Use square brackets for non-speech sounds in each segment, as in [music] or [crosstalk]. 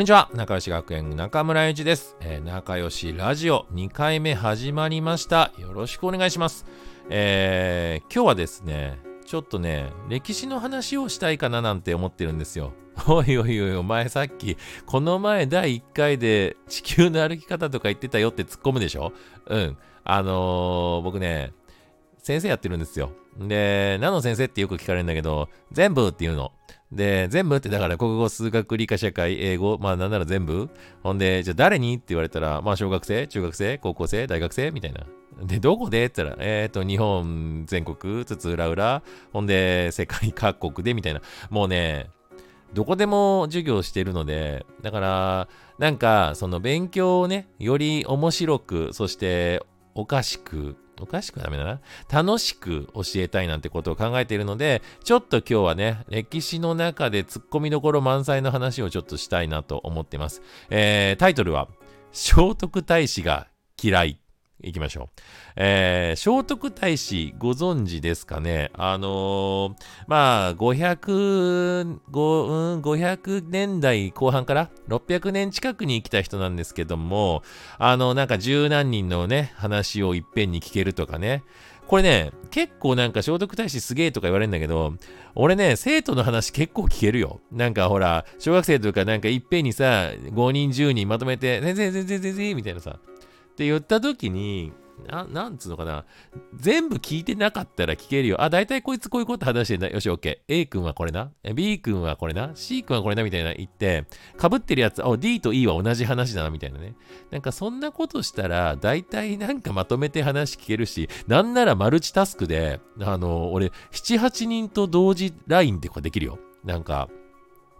んにちは。仲良し学園中村ゆちです、えー、仲良しラジオ2回目始まりました。よろしくお願いします。えー、今日はですね、ちょっとね、歴史の話をしたいかななんて思ってるんですよ。[laughs] おいおいおい、お前さっき、この前第1回で地球の歩き方とか言ってたよって突っ込むでしょ？うん。あのー、僕ね、先生やってるんですよ。で、何の先生ってよく聞かれるんだけど、全部って言うの。で、全部ってだから国語、数学、理科、社会、英語、まあなんなら全部ほんで、じゃあ誰にって言われたら、まあ小学生、中学生、高校生、大学生みたいな。で、どこでって言ったら、えっ、ー、と、日本全国、津々浦々、ほんで、世界各国でみたいな。もうね、どこでも授業してるので、だから、なんか、その勉強をね、より面白く、そしておかしく、おかしくはダメだな。楽しく教えたいなんてことを考えているので、ちょっと今日はね、歴史の中で突っ込みどころ満載の話をちょっとしたいなと思ってます。えー、タイトルは、聖徳太子が嫌い行きましょう。えー、聖徳太子ご存知ですかね？あのー、まあ、500、5、うん、500年代後半から600年近くに生きた人なんですけども、あの、なんか十何人のね、話をいっぺんに聞けるとかね。これね、結構なんか聖徳太子すげえとか言われるんだけど、俺ね、生徒の話結構聞けるよ。なんかほら、小学生とかなんかいっぺんにさ、5人10人まとめて、先生先生先生みたいなさ、って言った時に、ななんつうのかな。全部聞いてなかったら聞けるよ。あ、だいたいこいつこういうこと話してんだ。よし、OK。A 君はこれな。B 君はこれな。C 君はこれな。みたいな言って、被ってるやつ、あ、D と E は同じ話だな。みたいなね。なんかそんなことしたら、だいたいなんかまとめて話聞けるし、なんならマルチタスクで、あの、俺、7、8人と同時 LINE ってこできるよ。なんか、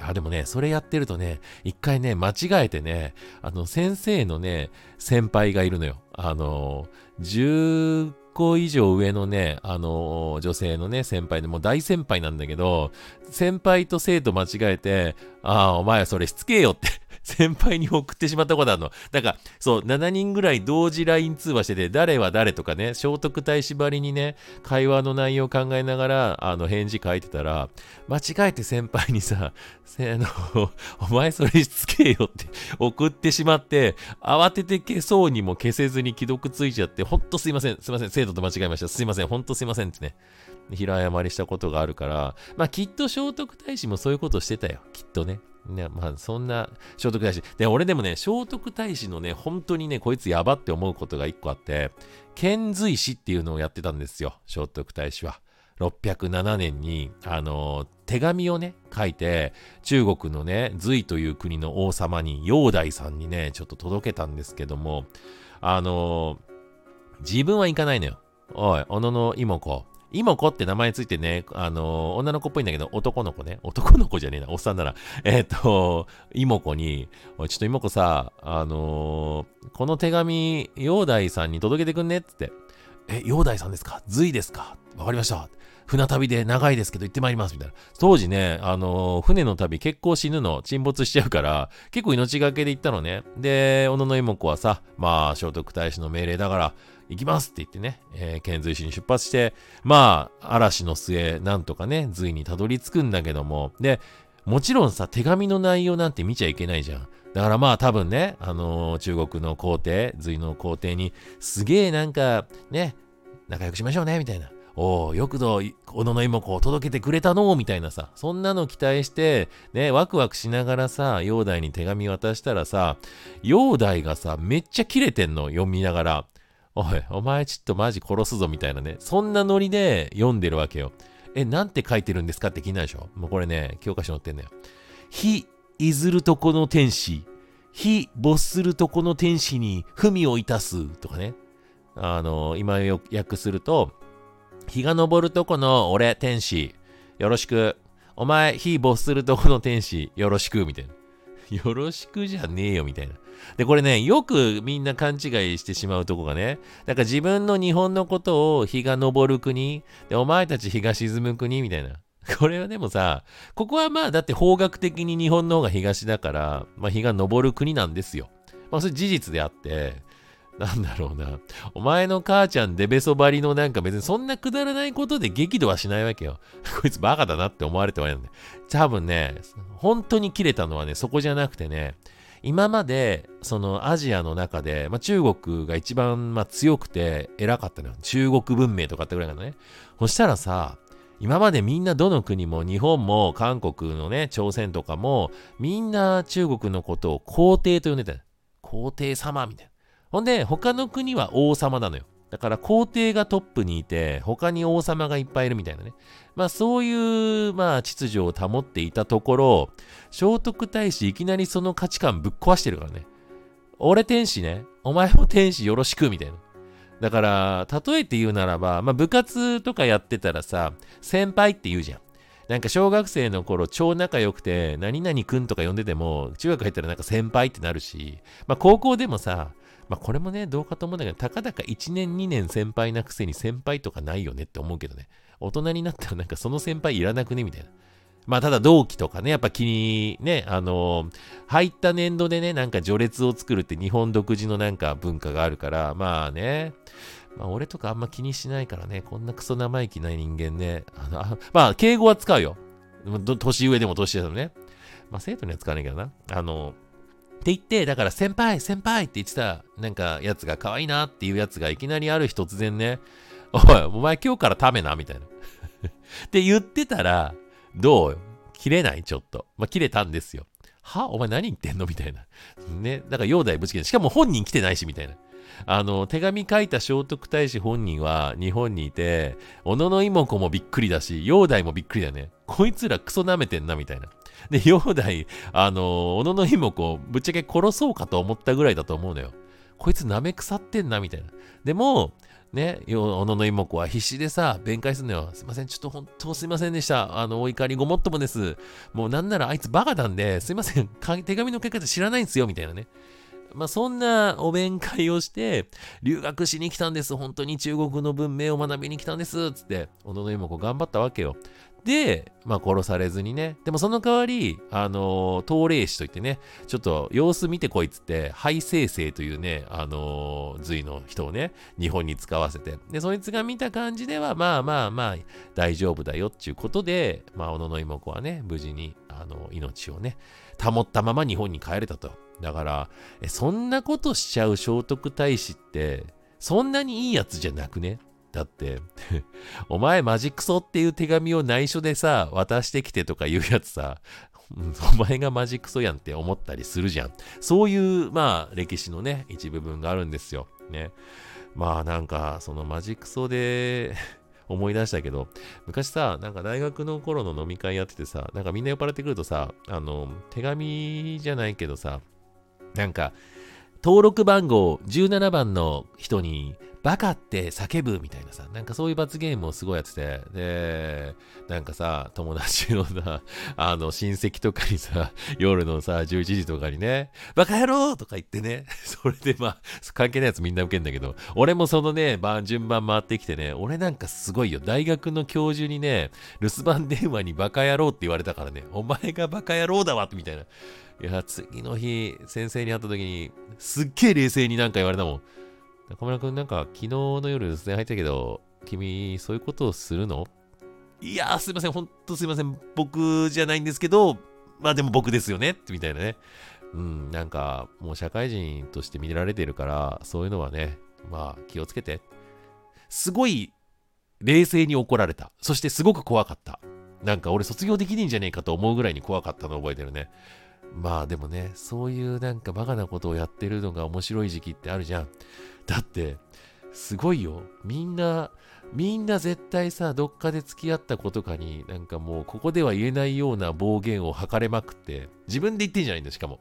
あ、でもね、それやってるとね、一回ね、間違えてね、あの、先生のね、先輩がいるのよ。あの、10個以上上のね、あの、女性のね、先輩で、もう大先輩なんだけど、先輩と生徒間違えて、ああ、お前それしつけよって先輩に送ってしまったことあるの。だから、そう、7人ぐらい同時 LINE 通話してて、誰は誰とかね、聖徳太子ばりにね、会話の内容を考えながら、あの、返事書いてたら、間違えて先輩にさ、せあの、[laughs] お前それしつけよって送ってしまって、慌てて消そうにも消せずに既読ついちゃって、ほんとすいません、すいません、生徒と間違えました。すいません、ほんとすいませんってね。平謝りしたことがあるから、まあきっと聖徳太子もそういうことしてたよ。きっとね。ね、まあ、そんな聖徳太子。で、俺でもね、聖徳太子のね、本当にね、こいつやばって思うことが一個あって、遣隋使っていうのをやってたんですよ、聖徳太子は。607年に、あの、手紙をね、書いて、中国のね、隋という国の王様に、煬帝さんにね、ちょっと届けたんですけども、あの、自分は行かないのよ。おい、小野の妹子、妹子って名前ついてね、あのー、女の子っぽいんだけど、男の子ね。男の子じゃねえな、おっさんなら。えっ、ー、と、妹子に、ちょっと妹子さ、あのー、この手紙、煬帝さんに届けてくんねっって。え、煬帝さんですか？隋ですか？わかりました。船旅で長いですけど行ってまいります、みたいな。当時ね、あのー、船の旅結構死ぬの、沈没しちゃうから、結構命がけで行ったのね。で、小野の妹子はさ、まあ、聖徳太子の命令だから、行きますって言ってね、えー、遣隋使に出発して、まあ、嵐の末、なんとかね、隋にたどり着くんだけども、で、もちろんさ、手紙の内容なんて見ちゃいけないじゃん。だからまあ多分ね、あのー、中国の皇帝、隋の皇帝に、すげえなんか、ね、仲良くしましょうね、みたいな。おお、よくぞ、小野の妹子を届けてくれたのみたいなさ、そんなの期待して、ね、ワクワクしながらさ、煬帝に手紙渡したらさ、煬帝がさ、めっちゃキレてんの、読みながら。おい、お前ちょっとマジ殺すぞみたいなね。そんなノリで読んでるわけよ。え、なんて書いてるんですかって気になるでしょ？もうこれね、教科書載ってんだよ。非いずるとこの天使、非没するとこの天使に文をいたすとかね。あの、今よ訳すると、日が昇るとこの俺天使、よろしく。お前、非没するとこの天使、よろしく、みたいな。[laughs] よろしくじゃねえよ、みたいな。で、これね、よくみんな勘違いしてしまうとこがね、なんか自分の日本のことを日が昇る国、で、お前たち日が沈む国みたいな。[laughs] これはでもさ、ここはまあだって方角的に日本の方が東だから、まあ日が昇る国なんですよ。まあそれ事実であって、なんだろうな。お前の母ちゃんデベソバリのなんか別にそんなくだらないことで激怒はしないわけよ。[laughs] こいつバカだなって思われてはいるんだよ。多分ね、本当に切れたのはね、そこじゃなくてね、今まで、そのアジアの中で、まあ、中国が一番、まあ、強くて偉かったのよ。中国文明とかってぐらいなのね。そしたらさ、今までみんなどの国も日本も韓国のね、朝鮮とかもみんな中国のことを皇帝と呼んでた。皇帝様みたいな。ほんで、他の国は王様なのよ。だから皇帝がトップにいて、他に王様がいっぱいいるみたいなね。まあそういう、まあ秩序を保っていたところ、聖徳太子いきなりその価値観ぶっ壊してるからね。俺天使ね。お前も天使よろしくみたいな。だから、例えて言うならば、まあ、部活とかやってたらさ、先輩って言うじゃん。なんか小学生の頃超仲良くて、何々くんとか呼んでても、中学入ったらなんか先輩ってなるし、まあ高校でもさ、まあこれもね、どうかと思うんだけど、たかだか1年2年先輩なくせに先輩とかないよねって思うけどね。大人になったら [laughs] なんかその先輩いらなくねみたいな。まあ、ただ同期とかね、やっぱ気にね、あのー、入った年度でね、なんか序列を作るって日本独自のなんか文化があるから、まあね、まあ、俺とかあんま気にしないからね、こんなクソ生意気ない人間ね、あの、あまあ、敬語は使うよ。年上でも年下でもね。まあ、生徒には使わないけどな。あの、って言って、だから先輩、先輩って言ってた、なんかやつが可愛いなっていうやつがいきなりある日突然ね、[laughs] おい、お前今日からためな、みたいな。[laughs] って言ってたら、どう切れないちょっと。まあ、切れたんですよ。は？お前何言ってんの？みたいな。ね。だから、容体ぶち切れしかも本人来てないし、みたいな。あの、手紙書いた聖徳太子本人は日本にいて、小野の妹子もびっくりだし、煬帝もびっくりだね。こいつらクソ舐めてんな、みたいな。で、煬帝、あの、小野の妹子、ぶっちゃけ殺そうかと思ったぐらいだと思うのよ。こいつ舐め腐ってんな、みたいな。でも、ね、小野の妹子は必死でさ、弁解するのよ。すいません、ちょっと本当すいませんでした。あの、お怒りごもっともです。もうなんならあいつバカなんで、すいません、手紙の書き方知らないんですよ、みたいなね。まあ、そんなお弁会をして、留学しに来たんです。本当に中国の文明を学びに来たんです。つって、小野の妹子頑張ったわけよ。で、まあ殺されずにね。でもその代わり、あのー、東霊師といってね、ちょっと様子見てこいっつって、ハイ生成というね、あのー、隋の人をね、日本に使わせて。で、そいつが見た感じでは、まあまあまあ、大丈夫だよっていうことで、まあ、小野の妹子はね、無事に、あの、命をね、保ったまま日本に帰れたと。だから、え、そんなことしちゃう聖徳太子って、そんなにいいやつじゃなくね？だって [laughs] お前マジクソっていう手紙を内緒でさ、渡してきてとか言うやつさ、[laughs] お前がマジクソやんって思ったりするじゃん。そういう、まあ、歴史のね、一部分があるんですよ。ね。まあ、なんか、そのマジクソで [laughs] 思い出したけど、昔さ、なんか大学の頃の飲み会やっててさ、なんかみんな酔っ払ってくるとさ、あの、手紙じゃないけどさ、なんか、登録番号17番の人にバカって叫ぶみたいなさ、なんかそういう罰ゲームをすごいやってて、で、なんかさ、友達のさ、[laughs] あの、親戚とかにさ、夜のさ、11時とかにね、バカ野郎とか言ってね、[laughs] それでまあ、関係ないやつみんな受けんだけど、俺もそのね、番、順番回ってきてね、俺なんかすごいよ、大学の教授にね、留守番電話にバカ野郎って言われたからね、お前がバカ野郎だわみたいな。いや、次の日、先生に会った時に、すっげえ冷静になんか言われたもん。中村くんなんか昨日の夜留守電入ったけど、君そういうことをするの？いやーすいません、ほんとすいません。僕じゃないんですけど、まあでも僕ですよねみたいなね。うん、なんかもう社会人として見られてるから、そういうのはね、まあ気をつけて。すごい冷静に怒られた。そしてすごく怖かった。なんか俺卒業できねえんじゃねえかと思うぐらいに怖かったのを覚えてるね。まあでもね、そういうなんかバカなことをやってるのが面白い時期ってあるじゃん。だって、すごいよ。みんな、みんな絶対さ、どっかで付き合った子とかに、なんかもう、ここでは言えないような暴言を吐かれまくって、自分で言ってんじゃないんだ、しかも。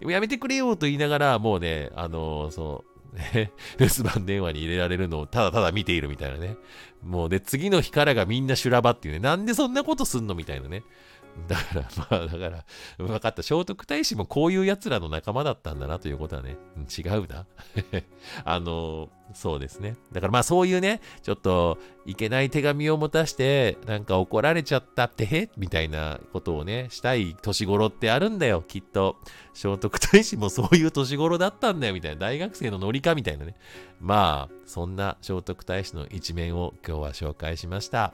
やめてくれよと言いながら、もうね、あのー、そう、ね、[laughs] 留守番電話に入れられるのをただただ見ているみたいなね。もうで、次の日からがみんな修羅場っていうね。なんでそんなことすんのみたいなね。だから、まあ、だから、分かった。聖徳太子もこういう奴らの仲間だったんだなということはね、違うな。[laughs] あの、そうですね。だからまあそういうね、ちょっといけない手紙を持たして、なんか怒られちゃったってへみたいなことをね、したい年頃ってあるんだよ、きっと。聖徳太子もそういう年頃だったんだよ、みたいな。大学生のノリか、みたいなね。まあ、そんな聖徳太子の一面を今日は紹介しました。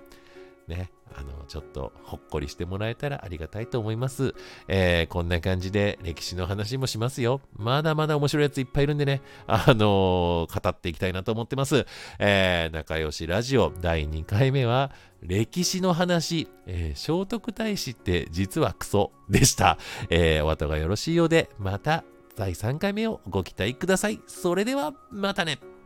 ね。あの、ちょっとほっこりしてもらえたらありがたいと思います。えー、こんな感じで歴史の話もしますよ。まだまだ面白いやついっぱいいるんでね、あのー、語っていきたいなと思ってます。えー、仲良しラジオ第2回目は、歴史の話、え、聖徳太子って実はクソでした。えー、お後がよろしいようで、また第3回目をご期待ください。それでは、またね。